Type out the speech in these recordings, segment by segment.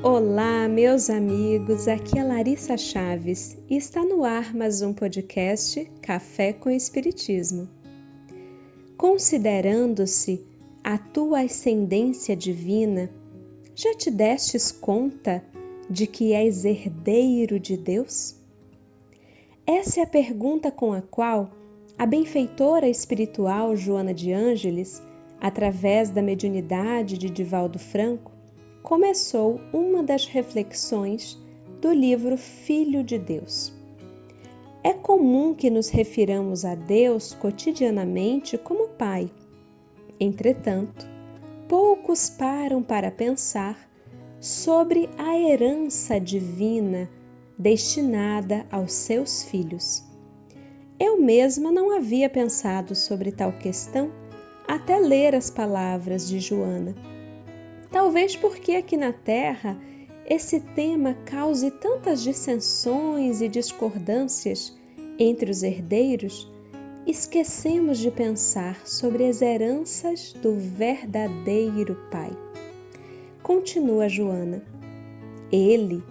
Olá, meus amigos. Aqui é Larissa Chaves e está no ar mais um podcast Café com Espiritismo. Considerando-se a tua ascendência divina, já te destes conta de que és herdeiro de Deus? Essa é a pergunta com a qual a benfeitora espiritual Joana de Ângeles, através da mediunidade de Divaldo Franco, começou uma das reflexões do livro Filho de Deus. É comum que nos refiramos a Deus cotidianamente como Pai. Entretanto, poucos param para pensar sobre a herança divina destinada aos seus filhos. Eu mesma não havia pensado sobre tal questão até ler as palavras de Joana Talvez porque aqui na Terra esse tema cause tantas dissensões e discordâncias entre os herdeiros, esquecemos de pensar sobre as heranças do verdadeiro Pai. Continua Joana. Ele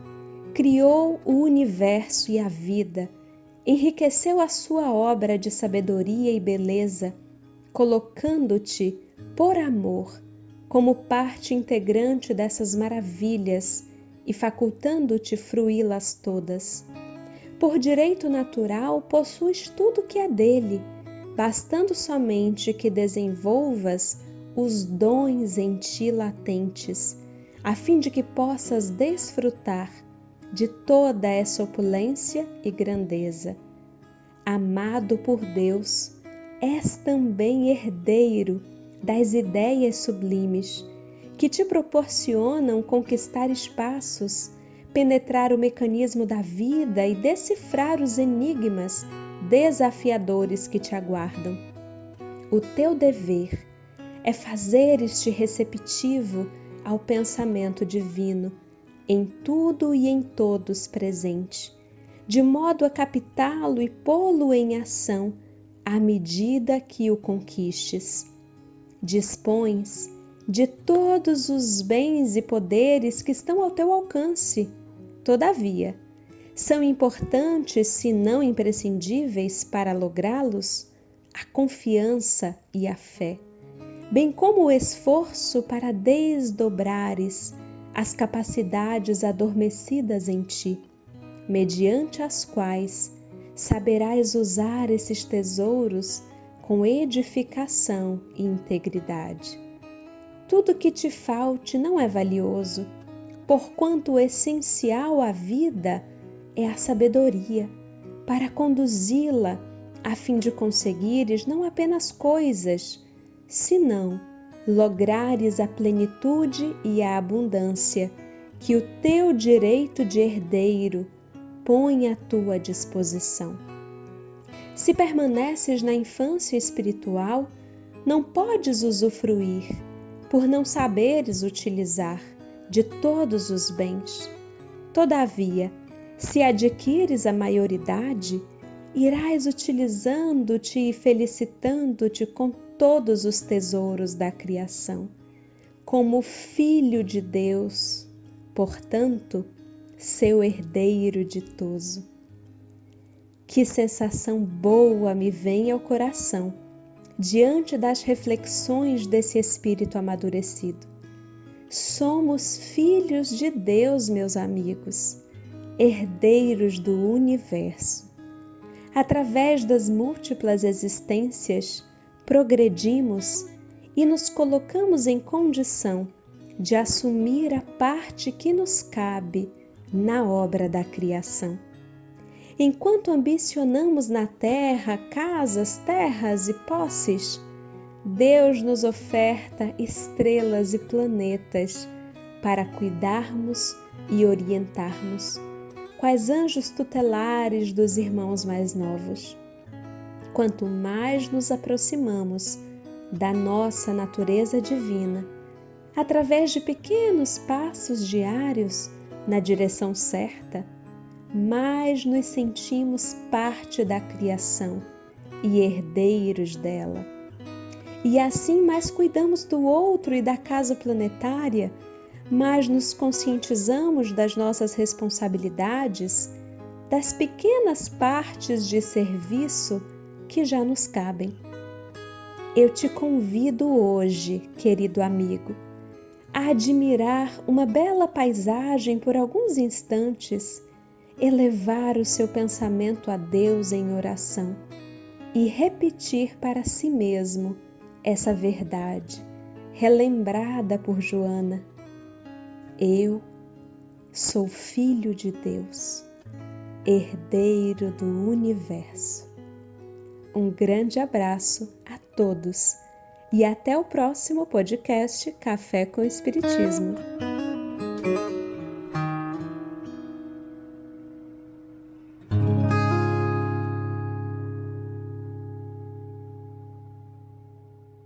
criou o universo e a vida, enriqueceu a sua obra de sabedoria e beleza, colocando-te, por amor, como parte integrante dessas maravilhas e facultando-te fruí-las todas. Por direito natural, possuis tudo que é dele, bastando somente que desenvolvas os dons em ti latentes, a fim de que possas desfrutar de toda essa opulência e grandeza. Amado por Deus, és também herdeiro das ideias sublimes que te proporcionam conquistar espaços, penetrar o mecanismo da vida e decifrar os enigmas desafiadores que te aguardam. O teu dever é fazeres-te receptivo ao pensamento divino, em tudo e em todos presente, de modo a captá-lo e pô-lo em ação à medida que o conquistes dispões de todos os bens e poderes que estão ao teu alcance. Todavia, são importantes, se não imprescindíveis para lográ-los, a confiança e a fé, bem como o esforço para desdobrares as capacidades adormecidas em ti, mediante as quais saberás usar esses tesouros com edificação e integridade. Tudo que te falte não é valioso, porquanto o essencial à vida é a sabedoria, para conduzi-la a fim de conseguires não apenas coisas, senão lograres a plenitude e a abundância que o teu direito de herdeiro põe à tua disposição. Se permaneces na infância espiritual, não podes usufruir, por não saberes utilizar de todos os bens. Todavia, se adquires a maioridade, irás utilizando-te e felicitando-te com todos os tesouros da criação, como filho de Deus, portanto, seu herdeiro ditoso. Que sensação boa me vem ao coração diante das reflexões desse espírito amadurecido. Somos filhos de Deus, meus amigos, herdeiros do universo. Através das múltiplas existências, progredimos e nos colocamos em condição de assumir a parte que nos cabe na obra da criação. Enquanto ambicionamos na terra casas, terras e posses, Deus nos oferta estrelas e planetas para cuidarmos e orientarmos, quais anjos tutelares dos irmãos mais novos. Quanto mais nos aproximamos da nossa natureza divina, através de pequenos passos diários na direção certa, mais nos sentimos parte da criação e herdeiros dela. E assim mais cuidamos do outro e da casa planetária, mais nos conscientizamos das nossas responsabilidades, das pequenas partes de serviço que já nos cabem. Eu te convido hoje, querido amigo, a admirar uma bela paisagem por alguns instantes, elevar o seu pensamento a Deus em oração e repetir para si mesmo essa verdade, relembrada por Joana. Eu sou filho de Deus, herdeiro do universo. Um grande abraço a todos e até o próximo podcast Café com Espiritismo.